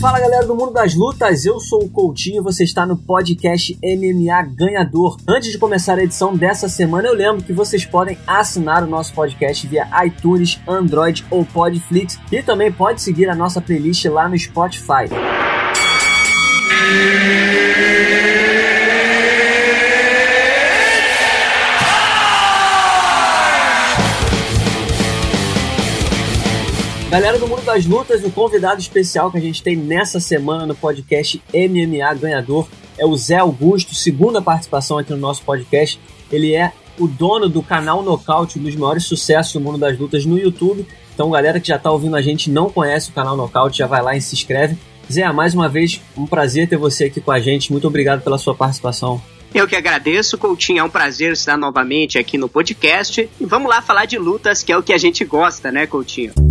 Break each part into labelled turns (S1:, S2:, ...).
S1: Fala galera do mundo das lutas, eu sou o Coutinho, você está no podcast MMA Ganhador. Antes de começar a edição dessa semana, eu lembro que vocês podem assinar o nosso podcast via iTunes, Android ou Podflix e também pode seguir a nossa playlist lá no Spotify. Galera do mundo das lutas, o convidado especial que a gente tem nessa semana no podcast MMA Ganhador é o Zé Augusto, segunda participação aqui no nosso podcast. Ele é o dono do canal Nocaute, um dos maiores sucessos do mundo das lutas no YouTube. Então, galera que já está ouvindo a gente não conhece o canal Nocaute, já vai lá e se inscreve. Zé, mais uma vez, um prazer ter você aqui com a gente. Muito obrigado pela sua participação.
S2: Eu que agradeço, Coutinho. É um prazer estar novamente aqui no podcast. E vamos lá falar de lutas, que é o que a gente gosta, né, Coutinho?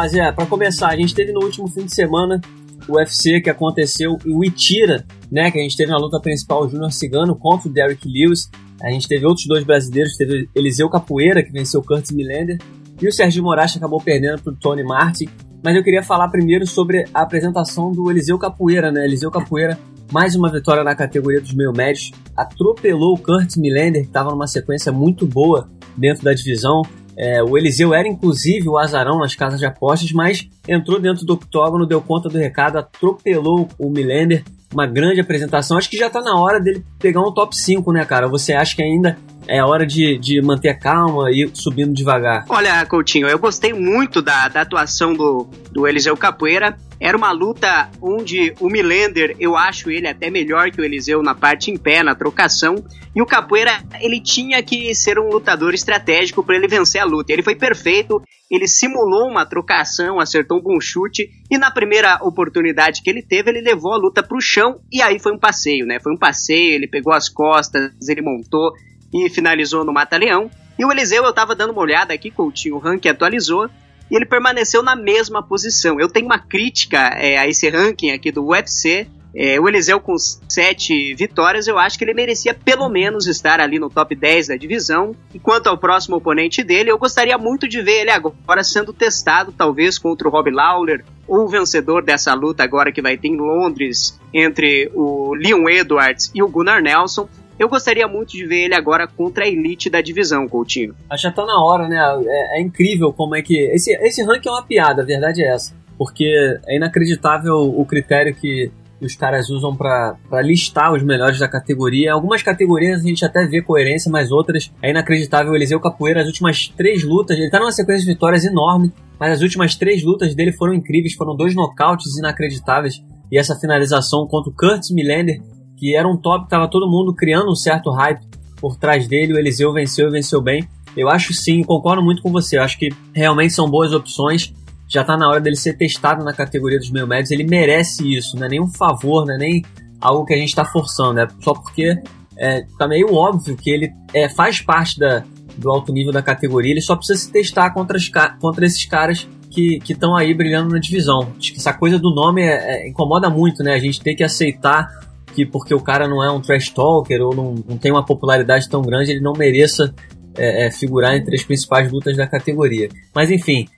S1: Lá, Zé. Para começar, a gente teve no último fim de semana o UFC que aconteceu em Itira, né? Que a gente teve na luta principal o Júnior Cigano contra o Derrick Lewis. A gente teve outros dois brasileiros, teve Eliseu Capoeira, que venceu o Curtis Millender, e o Sergio Moraes acabou perdendo para o Tony Martin mas eu queria falar primeiro sobre a apresentação do Eliseu Capoeira, né? Eliseu Capoeira, mais uma vitória na categoria dos meio médios, atropelou o Curtis Millender, que estava numa sequência muito boa dentro da divisão. É, o Eliseu era inclusive o azarão nas casas de apostas, mas entrou dentro do octógono, deu conta do recado, atropelou o Millender. Uma grande apresentação. Acho que já está na hora dele pegar um top 5, né, cara? Você acha que ainda é hora de, de manter a calma e subindo devagar.
S2: Olha, Coutinho, eu gostei muito da, da atuação do, do Eliseu Capoeira. Era uma luta onde o Milender, eu acho ele até melhor que o Eliseu na parte em pé, na trocação. E o Capoeira, ele tinha que ser um lutador estratégico para ele vencer a luta. Ele foi perfeito, ele simulou uma trocação, acertou um bom chute. E na primeira oportunidade que ele teve, ele levou a luta para o chão. E aí foi um passeio, né? Foi um passeio, ele pegou as costas, ele montou e finalizou no Mata-Leão. E o Eliseu, eu tava dando uma olhada aqui, Coutinho, o ranking atualizou, e ele permaneceu na mesma posição. Eu tenho uma crítica é, a esse ranking aqui do UFC. É, o Eliseu com sete vitórias, eu acho que ele merecia pelo menos estar ali no top 10 da divisão. E quanto ao próximo oponente dele, eu gostaria muito de ver ele agora sendo testado, talvez contra o Rob Lawler, ou o vencedor dessa luta agora que vai ter em Londres entre o Leon Edwards e o Gunnar Nelson. Eu gostaria muito de ver ele agora contra a elite da divisão, Coutinho.
S1: Acho que tá na hora, né? É, é, incrível como é que. Esse, esse ranking é uma piada, a verdade é essa. Porque é inacreditável o critério que os caras usam para listar os melhores da categoria. Algumas categorias a gente até vê coerência, mas outras é inacreditável. O Eliseu Capoeira, as últimas três lutas, ele tá numa sequência de vitórias enorme, mas as últimas três lutas dele foram incríveis, foram dois nocautes inacreditáveis. E essa finalização contra o Curtis Millender que era um top, tava todo mundo criando um certo hype por trás dele. O Eliseu venceu e venceu bem. Eu acho sim, concordo muito com você. Eu acho que realmente são boas opções. Já tá na hora dele ser testado na categoria dos meio médios. Ele merece isso, não é nem um favor, não é nem algo que a gente tá forçando, é só porque é, tá meio óbvio que ele é, faz parte da, do alto nível da categoria. Ele só precisa se testar contra, as, contra esses caras que estão aí brilhando na divisão. Acho que essa coisa do nome é, é, incomoda muito, né? A gente tem que aceitar que porque o cara não é um trash talker ou não, não tem uma popularidade tão grande, ele não mereça é, é, figurar entre as principais lutas da categoria. Mas enfim,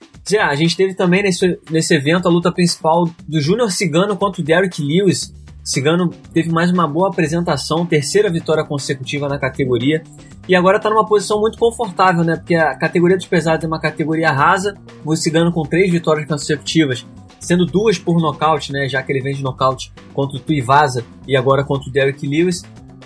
S1: a gente teve também nesse, nesse evento a luta principal do Júnior Cigano contra o Derek Lewis. Cigano teve mais uma boa apresentação, terceira vitória consecutiva na categoria e agora está numa posição muito confortável, né? Porque a categoria dos pesados é uma categoria rasa, o Cigano com três vitórias consecutivas sendo duas por nocaute, né, já que ele vem de nocaute contra o Tuivasa e agora contra o Derrick Lewis,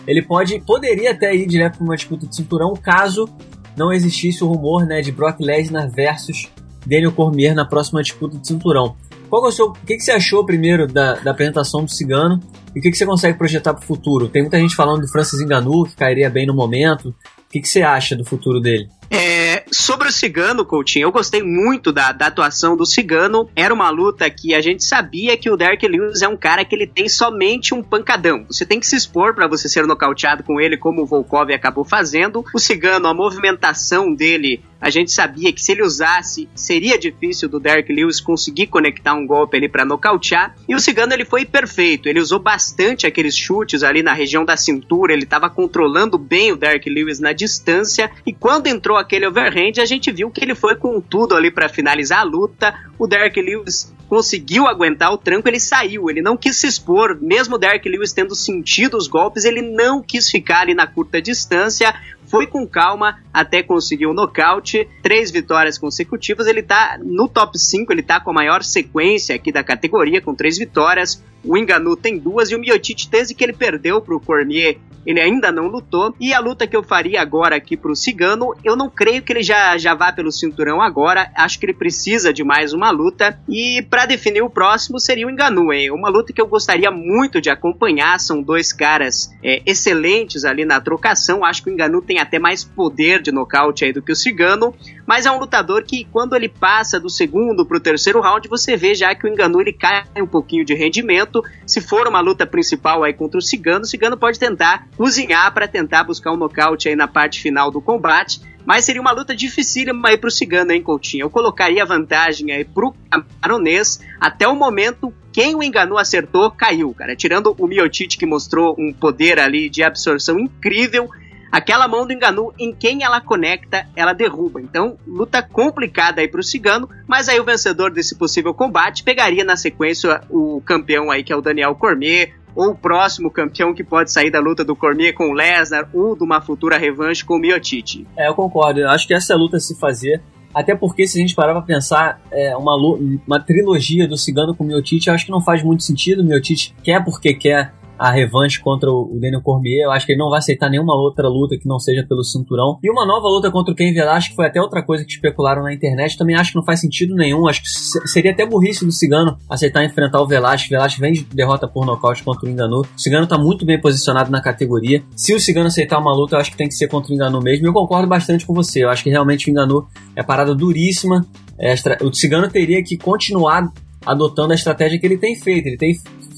S1: ele pode poderia até ir direto para uma disputa de cinturão caso não existisse o rumor né, de Brock Lesnar versus Daniel Cormier na próxima disputa de cinturão. Qual é o, seu, o que, que você achou primeiro da, da apresentação do Cigano e o que, que você consegue projetar para o futuro? Tem muita gente falando do Francis Ngannou, que cairia bem no momento. O que, que você acha do futuro dele?
S2: É, sobre o Cigano, Coutinho, eu gostei muito da, da atuação do Cigano. Era uma luta que a gente sabia que o Derek Lewis é um cara que ele tem somente um pancadão. Você tem que se expor para você ser nocauteado com ele, como o Volkov acabou fazendo. O Cigano, a movimentação dele A gente sabia que se ele usasse, seria difícil do Derek Lewis conseguir conectar um golpe ali para nocautear. E o Cigano ele foi perfeito. Ele usou bastante aqueles chutes ali na região da cintura. Ele estava controlando bem o Derek Lewis na distância. E quando entrou aquele overhand, a gente viu que ele foi com tudo ali para finalizar a luta. O Derek Lewis conseguiu aguentar o tranco, ele saiu, ele não quis se expor, mesmo o Derek Lewis tendo sentido os golpes, ele não quis ficar ali na curta distância, foi com calma até conseguir o um nocaute, três vitórias consecutivas, ele tá no top 5, ele tá com a maior sequência aqui da categoria, com três vitórias, o Enganu tem duas e o Miotite, desde que ele perdeu pro Cormier, ele ainda não lutou. E a luta que eu faria agora aqui pro Cigano, eu não creio que ele já, já vá pelo cinturão agora. Acho que ele precisa de mais uma luta. E para definir o próximo seria o Enganu, hein? Uma luta que eu gostaria muito de acompanhar. São dois caras é, excelentes ali na trocação. Acho que o Enganu tem até mais poder de nocaute aí do que o Cigano. Mas é um lutador que, quando ele passa do segundo pro terceiro round, você vê já que o Enganu ele cai um pouquinho de rendimento. Se for uma luta principal aí contra o Cigano, o Cigano pode tentar cozinhar para tentar buscar um nocaute aí na parte final do combate. Mas seria uma luta dificílima aí pro Cigano, hein, Coutinho? Eu colocaria vantagem aí pro camaronês. Até o momento, quem o enganou acertou, caiu, cara. Tirando o Miotite, que mostrou um poder ali de absorção incrível. Aquela mão do Enganu, em quem ela conecta, ela derruba. Então, luta complicada aí pro Cigano, mas aí o vencedor desse possível combate pegaria na sequência o campeão aí, que é o Daniel Cormier, ou o próximo campeão que pode sair da luta do Cormier com o Lesnar, ou de uma futura revanche com o Miotite.
S1: É, eu concordo. Eu acho que essa é luta se fazer. Até porque, se a gente parar pra pensar, é, uma, uma trilogia do Cigano com o Miotite, eu acho que não faz muito sentido. O Miotite quer porque quer a revanche contra o Daniel Cormier. Eu acho que ele não vai aceitar nenhuma outra luta que não seja pelo cinturão. E uma nova luta contra o Ken Velasquez, que foi até outra coisa que especularam na internet. Também acho que não faz sentido nenhum. Acho que seria até burrice do Cigano aceitar enfrentar o Velasquez. Velasquez vem de derrota por nocaute contra o Enganu. O Cigano tá muito bem posicionado na categoria. Se o Cigano aceitar uma luta, eu acho que tem que ser contra o Enganu mesmo. Eu concordo bastante com você. Eu acho que realmente o Enganu é parada duríssima. É, o Cigano teria que continuar adotando a estratégia que ele tem feito. Ele tem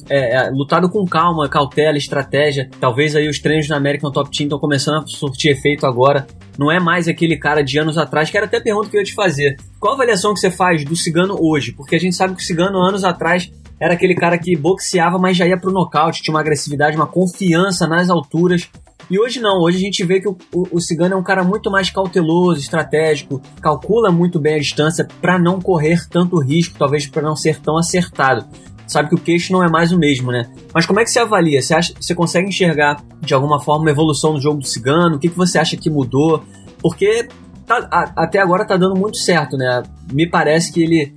S1: é, é, lutado com calma, cautela, estratégia. Talvez aí os treinos na American Top Team estão começando a surtir efeito agora. Não é mais aquele cara de anos atrás, que era até a pergunta que eu ia te fazer. Qual a avaliação que você faz do Cigano hoje? Porque a gente sabe que o Cigano, anos atrás, era aquele cara que boxeava, mas já ia pro nocaute, tinha uma agressividade, uma confiança nas alturas. E hoje não, hoje a gente vê que o, o, o Cigano é um cara muito mais cauteloso, estratégico, calcula muito bem a distância para não correr tanto risco, talvez para não ser tão acertado sabe que o queixo não é mais o mesmo, né? Mas como é que você avalia? Você, acha, você consegue enxergar de alguma forma uma evolução do jogo do Cigano? O que, que você acha que mudou? Porque tá, a, até agora tá dando muito certo, né? Me parece que ele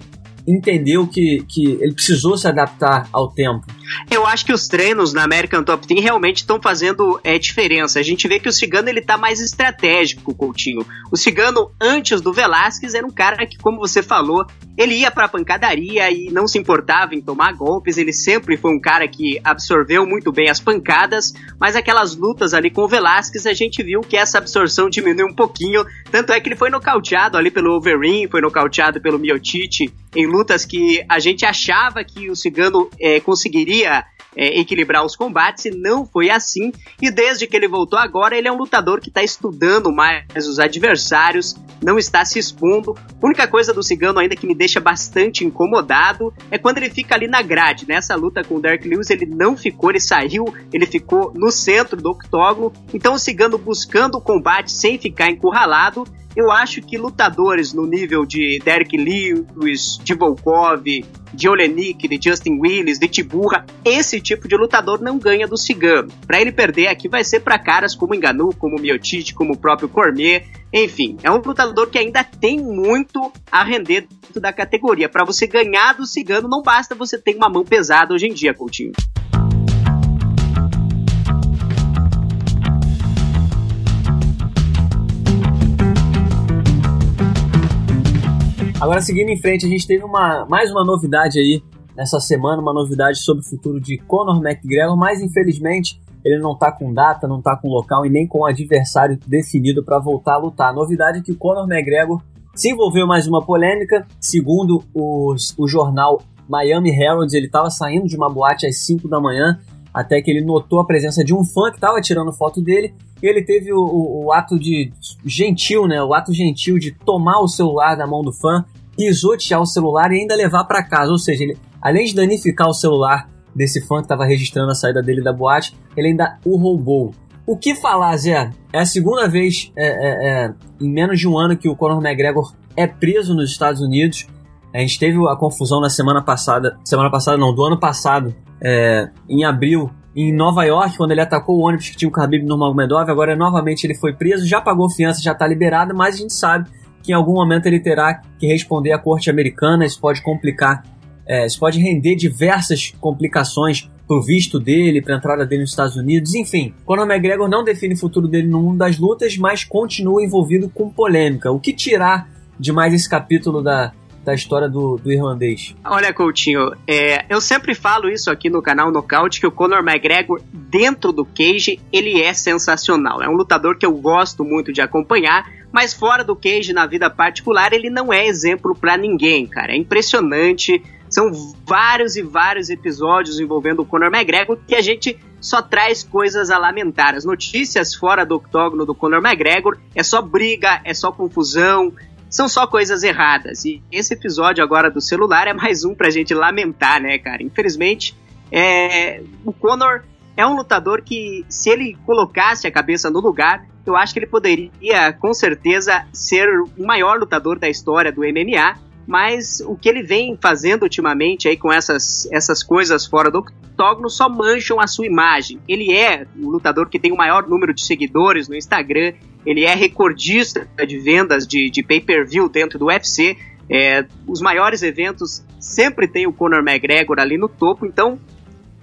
S1: entendeu que, que ele precisou se adaptar ao tempo.
S2: Eu acho que os treinos na American Top Team realmente estão fazendo é, diferença. A gente vê que o Cigano ele tá mais estratégico, Coutinho. O Cigano, antes do Velasquez, era um cara que, como você falou, ele ia pra pancadaria e não se importava em tomar golpes. Ele sempre foi um cara que absorveu muito bem as pancadas, mas aquelas lutas ali com o Velasquez, a gente viu que essa absorção diminuiu um pouquinho. Tanto é que ele foi nocauteado ali pelo Overeem, foi nocauteado pelo Miotite, em lutas que a gente achava que o Cigano é, conseguiria é, equilibrar os combates e não foi assim. E desde que ele voltou agora, ele é um lutador que está estudando mais os adversários, não está se expondo. A única coisa do Cigano ainda que me deixa bastante incomodado é quando ele fica ali na grade. Nessa luta com o Derek Lewis, ele não ficou, ele saiu, ele ficou no centro do octógono. Então o Cigano buscando o combate sem ficar encurralado eu acho que lutadores no nível de Derek Lewis, de Volkov, de Olenik, de Justin Willis, de Tiburra, esse tipo de lutador não ganha do Cigano. Para ele perder aqui vai ser para caras como Enganu, como Miotite, como o próprio Cormier, enfim, é um lutador que ainda tem muito a render dentro da categoria. Para você ganhar do Cigano não basta você ter uma mão pesada hoje em dia, Coutinho.
S1: Agora, seguindo em frente, a gente teve uma, mais uma novidade aí nessa semana, uma novidade sobre o futuro de Conor McGregor, mas infelizmente ele não tá com data, não tá com local e nem com adversário definido para voltar a lutar. A novidade é que o Conor McGregor se envolveu mais uma polêmica, segundo os, o jornal Miami Herald, ele estava saindo de uma boate às 5 da manhã até que ele notou a presença de um fã que estava tirando foto dele e ele teve o, o, o, ato de gentil, né? O ato gentil de tomar o celular da mão do fã, pisotear o celular e ainda levar para casa. Ou seja, ele, além de danificar o celular desse fã que estava registrando a saída dele da boate, ele ainda o roubou. O que falar, Zé? É a segunda vez é, é, é, em menos de um ano que o Conor McGregor é preso nos Estados Unidos. A gente teve a confusão na semana passada, semana passada não, do ano passado, é, em abril, em Nova York, quando ele atacou o ônibus que tinha o Khabib Nurmagomedov, agora novamente ele foi preso, já pagou fiança, já está liberado, mas a gente sabe que em algum momento ele terá que responder à corte americana, isso pode complicar, é, isso pode render diversas complicações pro visto dele, pra entrada dele nos Estados Unidos, enfim. Conor McGregor não define o futuro dele no mundo das lutas, mas continua envolvido com polêmica. O que tirar de mais esse capítulo da, da história do, do irlandês.
S2: Olha, Coutinho, é, eu sempre falo isso aqui no canal Nocaute, que o Conor McGregor, dentro do cage, ele é sensacional. É um lutador que eu gosto muito de acompanhar, mas fora do cage, na vida particular, ele não é exemplo para ninguém, cara. É impressionante. São vários e vários episódios envolvendo o Conor McGregor que a gente só traz coisas a lamentar. As notícias fora do octógono do Conor McGregor é só briga, é só confusão, são só coisas erradas. E esse episódio agora do celular é mais um pra gente lamentar, né, cara? Infelizmente, é... o Conor é um lutador que, se ele colocasse a cabeça no lugar, eu acho que ele poderia, com certeza, ser o maior lutador da história do MMA mas o que ele vem fazendo ultimamente aí com essas, essas coisas fora do octógono só mancham a sua imagem. Ele é o lutador que tem o maior número de seguidores no Instagram, ele é recordista de vendas de, de pay-per-view dentro do UFC, é, os maiores eventos sempre tem o Conor McGregor ali no topo, então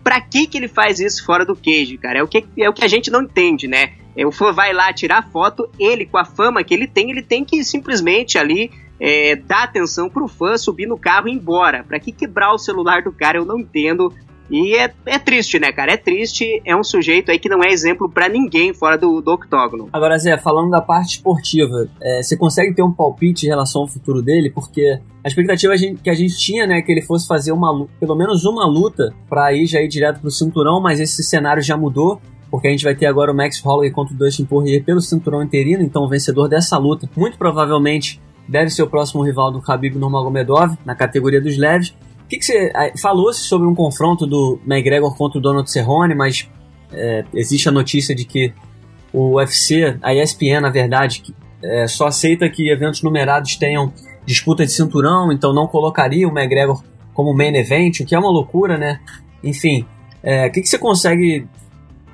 S2: pra que que ele faz isso fora do cage, cara? É o que, é o que a gente não entende, né? É, o fã vai lá tirar foto, ele com a fama que ele tem, ele tem que simplesmente ali é, dar atenção pro fã, subir no carro e ir embora. Pra que quebrar o celular do cara? Eu não entendo. E é, é triste, né, cara? É triste. É um sujeito aí que não é exemplo para ninguém fora do, do octógono.
S1: Agora, Zé, falando da parte esportiva, é, você consegue ter um palpite em relação ao futuro dele? Porque a expectativa que a gente tinha, né, que ele fosse fazer uma pelo menos uma luta para ir já ir direto pro cinturão, mas esse cenário já mudou porque a gente vai ter agora o Max Holloway contra o Dustin Poirier pelo cinturão interino, então o vencedor dessa luta muito provavelmente deve ser o próximo rival do Khabib Nurmagomedov na categoria dos leves. O que, que você falou-se sobre um confronto do McGregor contra o Donald Cerrone, mas é, existe a notícia de que o UFC, a ESPN, na verdade, é, só aceita que eventos numerados tenham disputa de cinturão, então não colocaria o McGregor como main event, o que é uma loucura, né? Enfim, é, o que, que você consegue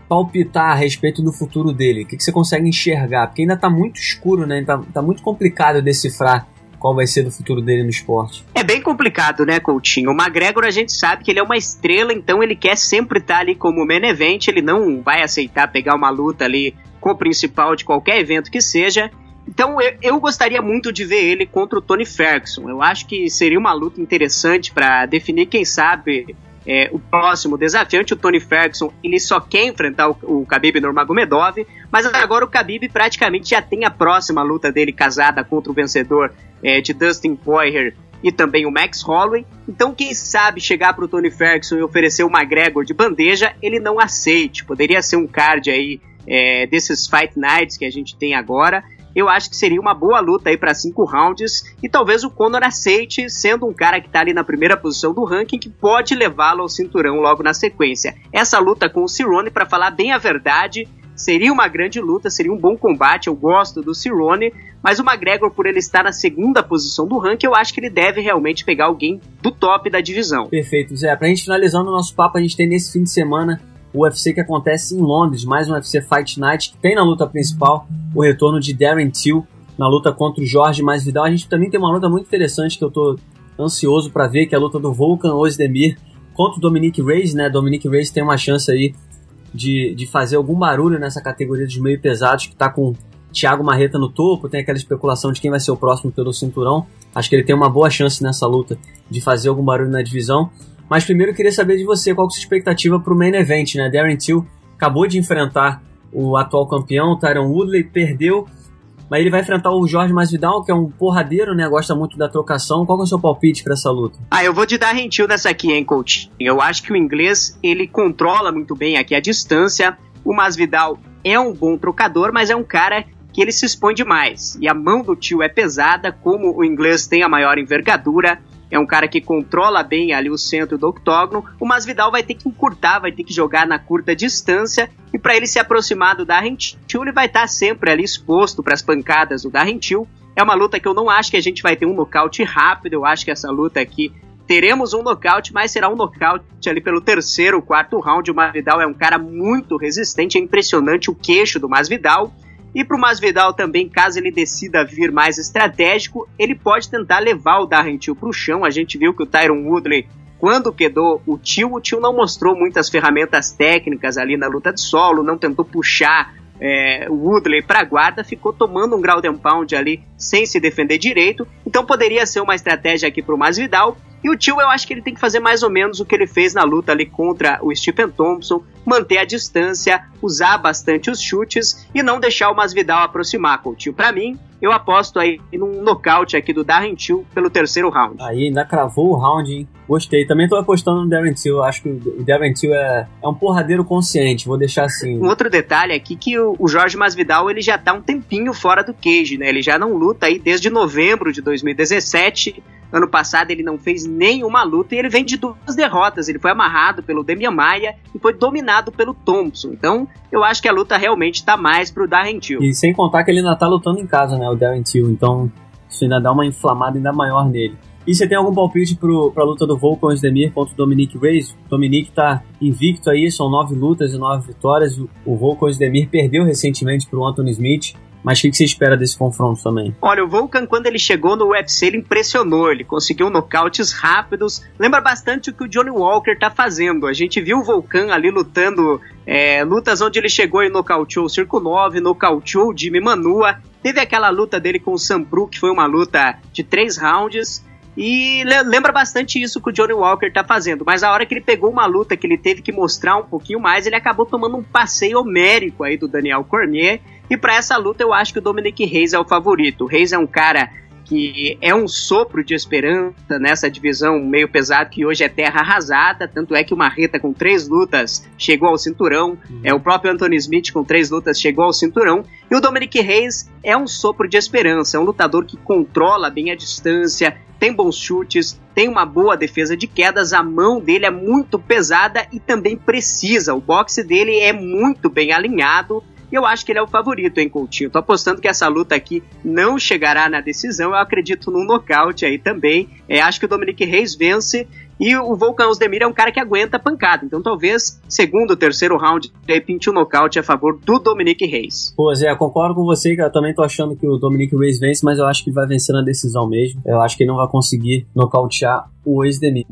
S1: palpitar a respeito do futuro dele? O que, que você consegue enxergar? Porque ainda está muito escuro, né? Tá, tá muito complicado decifrar qual vai ser do futuro dele no esporte.
S2: É bem complicado, né, Coutinho? O McGregor a gente sabe que ele é uma estrela, então ele quer sempre estar ali como main event, ele não vai aceitar pegar uma luta ali com o principal de qualquer evento que seja. Então eu, eu gostaria muito de ver ele contra o Tony Ferguson. Eu acho que seria uma luta interessante para definir, quem sabe, é, o próximo desafiante, o Tony Ferguson, ele só quer enfrentar o, o Khabib Nurmagomedov, mas agora o Khabib praticamente já tem a próxima luta dele casada contra o vencedor é, de Dustin Poirier e também o Max Holloway. Então, quem sabe chegar para o Tony Ferguson e oferecer o McGregor de bandeja, ele não aceite. Poderia ser um card aí é, desses Fight Nights que a gente tem agora eu acho que seria uma boa luta aí para cinco rounds e talvez o Conor aceite, sendo um cara que tá ali na primeira posição do ranking, que pode levá-lo ao cinturão logo na sequência. Essa luta com o Cirone, para falar bem a verdade, seria uma grande luta, seria um bom combate. Eu gosto do Cirone, mas o McGregor, por ele estar na segunda posição do ranking, eu acho que ele deve realmente pegar alguém do top da divisão.
S1: Perfeito, Zé. Pra gente finalizando o nosso papo, a gente tem nesse fim de semana o UFC que acontece em Londres, mais um UFC Fight Night, que tem na luta principal o retorno de Darren Till na luta contra o Jorge Mais Vidal. A gente também tem uma luta muito interessante que eu tô ansioso para ver, que é a luta do Volkan Ozdemir contra o Dominic Reyes, né? Dominic Reyes tem uma chance aí de, de fazer algum barulho nessa categoria dos meio pesados, que tá com Thiago Marreta no topo, tem aquela especulação de quem vai ser o próximo pelo cinturão. Acho que ele tem uma boa chance nessa luta de fazer algum barulho na divisão. Mas primeiro eu queria saber de você qual é a sua expectativa para o main event, né? Darren Till acabou de enfrentar o atual campeão, Tyron Woodley, perdeu, Mas ele vai enfrentar o Jorge Masvidal, que é um porradeiro, né? Gosta muito da trocação. Qual é o seu palpite para essa luta?
S2: Ah, eu vou de dar rentil nessa aqui, hein, coach? Eu acho que o inglês, ele controla muito bem aqui a distância. O Masvidal é um bom trocador, mas é um cara que ele se expõe demais. E a mão do tio é pesada, como o inglês tem a maior envergadura, é um cara que controla bem ali o centro do octógono. O Masvidal vai ter que encurtar, vai ter que jogar na curta distância. E para ele se aproximar do Darren Till, ele vai estar tá sempre ali exposto para as pancadas do Darren Till. É uma luta que eu não acho que a gente vai ter um nocaute rápido. Eu acho que essa luta aqui teremos um nocaute, mas será um nocaute ali pelo terceiro, quarto round. O Masvidal é um cara muito resistente, é impressionante o queixo do Masvidal. E para o Masvidal também, caso ele decida vir mais estratégico, ele pode tentar levar o Darren Till para o chão. A gente viu que o Tyron Woodley, quando quedou o Till, o Till não mostrou muitas ferramentas técnicas ali na luta de solo, não tentou puxar é, o Woodley para a guarda, ficou tomando um ground and pound ali sem se defender direito. Então poderia ser uma estratégia aqui para o Masvidal. E o Tio, eu acho que ele tem que fazer mais ou menos o que ele fez na luta ali contra o Stephen Thompson, manter a distância, usar bastante os chutes e não deixar o Masvidal aproximar com o Tio. Para mim, eu aposto aí num nocaute aqui do Darren Till pelo terceiro round.
S1: Aí ainda cravou o round, hein? Gostei. Também tô apostando no Darren Till. Acho que o Darren Till é, é um porradeiro consciente, vou deixar assim.
S2: Um outro detalhe aqui que o, o Jorge Masvidal ele já tá um tempinho fora do cage, né? Ele já não luta aí desde novembro de 2017 Ano passado ele não fez nenhuma luta e ele vem de duas derrotas. Ele foi amarrado pelo Demian Maia e foi dominado pelo Thompson. Então, eu acho que a luta realmente está mais pro Darren Till.
S1: E sem contar que ele ainda tá lutando em casa, né, o Darren Till. Então, isso ainda dá uma inflamada ainda maior nele. E você tem algum palpite pro, pra luta do Volkan Ozdemir contra o Dominic Reyes? O Dominic tá invicto aí, são nove lutas e nove vitórias. O, o Volkan Ozdemir perdeu recentemente pro Anthony Smith. Mas o que, você espera desse confronto também?
S2: Olha, o Volkan, quando ele chegou no UFC, ele impressionou. Ele conseguiu nocautes rápidos. Lembra bastante o que o Johnny Walker tá fazendo. A gente viu o Volkan ali lutando é, lutas onde ele chegou e nocauteou o Circo 9, nocauteou o Jimmy Manua. Teve aquela luta dele com o Sam Brook, que foi uma luta de três rounds. E lembra bastante isso que o Johnny Walker tá fazendo. Mas a hora que ele pegou uma luta que ele teve que mostrar um pouquinho mais, ele acabou tomando um passeio homérico aí do Daniel Cormier. E para essa luta eu acho que o Dominic Reis é o favorito. O Reis é um cara que é um sopro de esperança nessa divisão meio pesado que hoje é terra arrasada, tanto é que o Marreta com três lutas chegou ao cinturão, uhum. é o próprio Anthony Smith com três lutas chegou ao cinturão, e o Dominic Reis é um sopro de esperança, é um lutador que controla bem a distância, tem bons chutes, tem uma boa defesa de quedas, a mão dele é muito pesada e também precisa, o boxe dele é muito bem alinhado, eu acho que ele é o favorito, hein, Coutinho? Tô apostando que essa luta aqui não chegará na decisão. Eu acredito num nocaute aí também. É, acho que o Dominic Reis vence. E o Volkan Ozdemir é um cara que aguenta pancada. Então talvez segundo, terceiro round, de repente um nocaute a favor do Dominic Reis.
S1: Pô, Zé, concordo com você eu também tô achando que o Dominic Reis vence, mas eu acho que vai vencer na decisão mesmo. Eu acho que ele não vai conseguir nocautear o Ozdemir.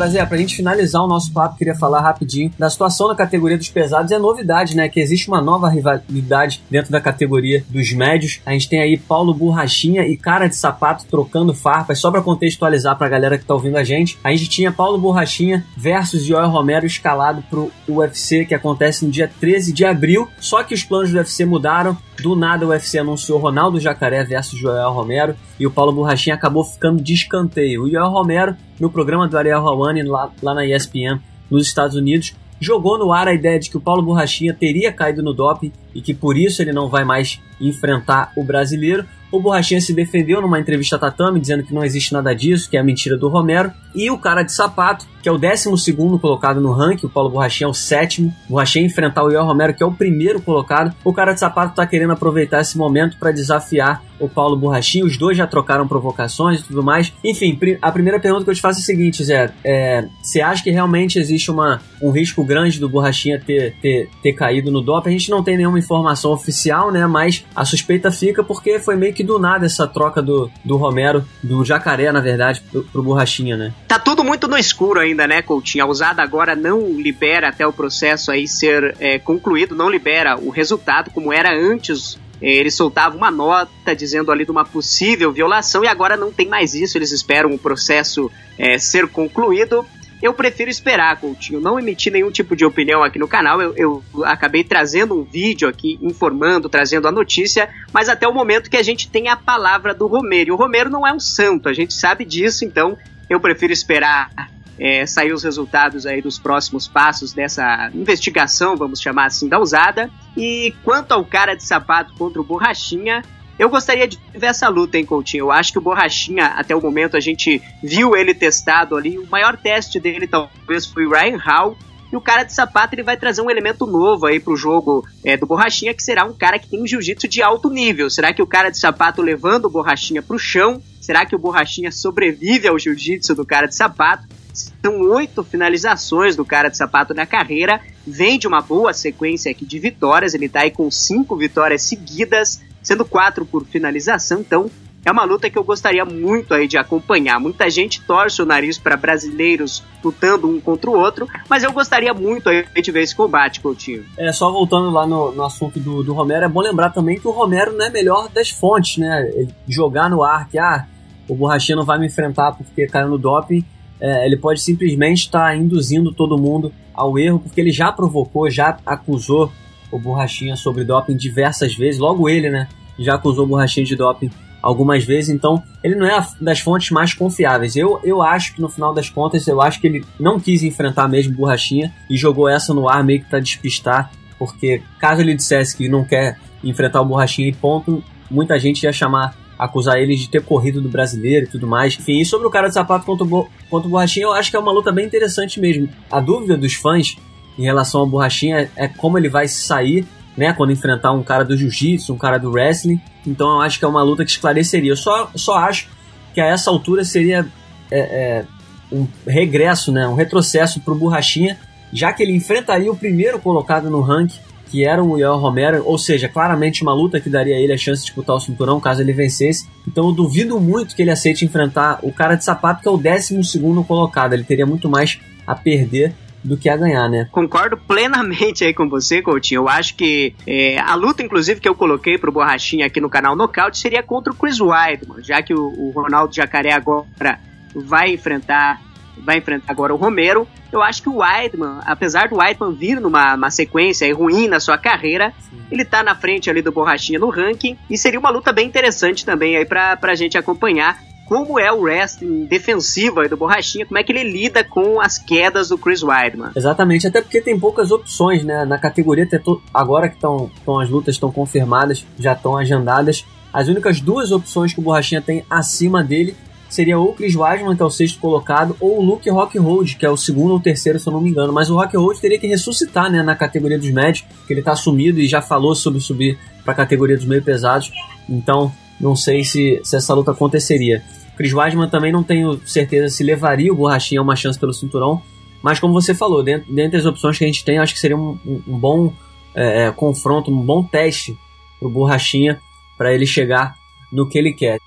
S1: Agora, Zé, pra gente finalizar o nosso papo, queria falar rapidinho da situação na categoria dos pesados. É novidade, né? Que existe uma nova rivalidade dentro da categoria dos médios. A gente tem aí Paulo Borrachinha e Cara de Sapato trocando farpas. Só pra contextualizar pra galera que tá ouvindo a gente. A gente tinha Paulo Borrachinha versus Joel Romero escalado pro UFC, que acontece no dia 13 de abril. Só que os planos do UFC mudaram. Do nada o UFC anunciou Ronaldo Jacaré versus Joel Romero e o Paulo Borrachinha acabou ficando de escanteio. O Joel Romero, no programa do Ariel Hawani lá, lá na ESPN nos Estados Unidos, jogou no ar a ideia de que o Paulo Borrachinha teria caído no doping e que por isso ele não vai mais enfrentar o brasileiro. O Borrachinha se defendeu numa entrevista a Tatame, dizendo que não existe nada disso, que é a mentira do Romero. E o cara de sapato, que é o 12 colocado no ranking, o Paulo Borrachinha é o sétimo. Borrachinha enfrentar o Ior Romero, que é o primeiro colocado. O cara de sapato tá querendo aproveitar esse momento para desafiar o Paulo Borrachinha. Os dois já trocaram provocações e tudo mais. Enfim, a primeira pergunta que eu te faço é a seguinte, Zé. É, você acha que realmente existe uma, um risco grande do Borrachinha ter, ter, ter caído no doping? A gente não tem nenhuma informação oficial, né? Mas a suspeita fica porque foi meio que do nada essa troca do, do Romero, do Jacaré, na verdade, pro, pro Borrachinha, né?
S2: Tá tudo muito no escuro ainda, né, Coutinho? A usada agora não libera até o processo aí ser é, concluído, não libera o resultado como era antes é, ele soltava uma nota dizendo ali de uma possível violação e agora não tem mais isso, eles esperam o processo é, ser concluído. Eu prefiro esperar, Coutinho. Não emitir nenhum tipo de opinião aqui no canal. Eu, eu, acabei trazendo um vídeo aqui informando, trazendo a notícia, mas até o momento que a gente tem a palavra do Romero. E o Romero não é um santo, a gente sabe disso, então eu prefiro esperar é, sair os resultados aí dos próximos passos dessa investigação, vamos chamar assim, da usada. E quanto ao cara de sapato contra o Borrachinha, eu gostaria de ver essa luta, hein, Coutinho? Eu acho que o Borrachinha, até o momento, a gente viu ele testado ali. O maior teste dele talvez foi o Ryan Hall. E o cara de sapato ele vai trazer um elemento novo aí pro jogo é, do Borrachinha, que será um cara que tem um jiu-jitsu de alto nível. Será que o cara de sapato levando o Borrachinha pro chão? Será que o Borrachinha sobrevive ao jiu-jitsu do cara de sapato? São oito finalizações do cara de sapato na carreira. Vem de uma boa sequência aqui de vitórias. Ele tá aí com cinco vitórias seguidas sendo quatro por finalização, então é uma luta que eu gostaria muito aí de acompanhar. Muita gente torce o nariz para brasileiros lutando um contra o outro, mas eu gostaria muito aí de ver esse combate, Coutinho.
S1: É, só voltando lá no, no assunto do, do, Romero, é bom lembrar também que o Romero não é melhor das fontes, né? Ele jogar no ar que, ah, o Borrachinha não vai me enfrentar porque caiu no doping, é, ele pode simplesmente estar tá induzindo todo mundo ao erro, porque ele já provocou, já acusou o Borrachinha sobre doping diversas vezes. Logo ele, né? Já acusou o Borrachinha de doping algumas vezes, então ele não é das fontes mais confiáveis. Eu, eu acho que no final das contas, eu acho que ele não quis enfrentar mesmo Borrachinha e jogou essa no ar meio que para despistar, porque caso ele dissesse que não quer enfrentar o Borrachinha e ponto, muita gente ia chamar, acusar ele de ter corrido do brasileiro e tudo mais. Enfim, e sobre o cara de sapato contra o, contra o Borrachinha, eu acho que é uma luta bem interessante mesmo. A dúvida dos fãs em relação ao Borrachinha é como ele vai sair, né, quando enfrentar um cara do jiu-jitsu, um cara do wrestling. Então eu acho que é uma luta que esclareceria. Eu só, só acho que a essa altura seria é, é, um regresso, né, um retrocesso para o Borrachinha, já que ele enfrentaria o primeiro colocado no ranking, que era o Yoel Romero, ou seja, claramente uma luta que daria a ele a chance de disputar o cinturão caso ele vencesse. Então eu duvido muito que ele aceite enfrentar o cara de sapato, que é o 12 segundo colocado. Ele teria muito mais a perder do que a ganhar, né?
S2: Concordo plenamente aí com você, Coutinho. Eu acho que é, a luta, inclusive, que eu coloquei pro Borrachinha aqui no canal Nocaute seria contra o Chris Weidman, já que o, o Ronaldo Jacaré agora vai enfrentar vai enfrentar agora o Romero. Eu acho que o Weidman, apesar do Weidman vir numa sequência ruim na sua carreira, Sim. ele tá na frente ali do Borrachinha no ranking e seria uma luta bem interessante também aí pra, pra gente acompanhar como é o wrestling defensivo do Borrachinha, como é que ele lida com as quedas do Chris Weidman.
S1: Exatamente, até porque tem poucas opções, né? Na categoria, agora que estão as lutas estão confirmadas, já estão agendadas, as únicas duas opções que o Borrachinha tem acima dele seria ou o Chris Weidman, que é o sexto colocado, ou o Luke Rockhold, que é o segundo ou terceiro, se eu não me engano. Mas o Rockhold teria que ressuscitar, né, na categoria dos médios, que ele está assumido e já falou sobre subir para a categoria dos meio pesados. Então, não sei se, se essa luta aconteceria. Chris Weidman também não tenho certeza se levaria o Borrachinha a uma chance pelo cinturão, mas como você falou, dentro, dentre as opções que a gente tem, acho que seria um, um, um bom é, é confronto, um bom teste para o Borrachinha para ele chegar no que ele quer.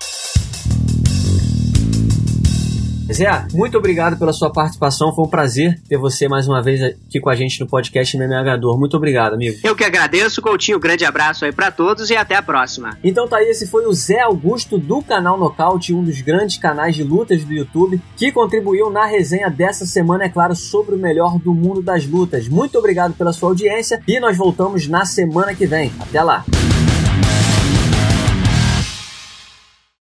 S1: Zé, muito obrigado pela sua participação. Foi um prazer ter você mais uma vez aqui com a gente no podcast MMH Muito obrigado, amigo.
S2: Eu que agradeço, Coutinho. Grande abraço aí para todos e até a próxima.
S1: Então tá aí, esse foi o Zé Augusto do canal Nocaute, um dos grandes canais de lutas do YouTube, que contribuiu na resenha dessa semana, é claro, sobre o melhor do mundo das lutas. Muito obrigado pela sua audiência e nós voltamos na semana que vem. Até lá.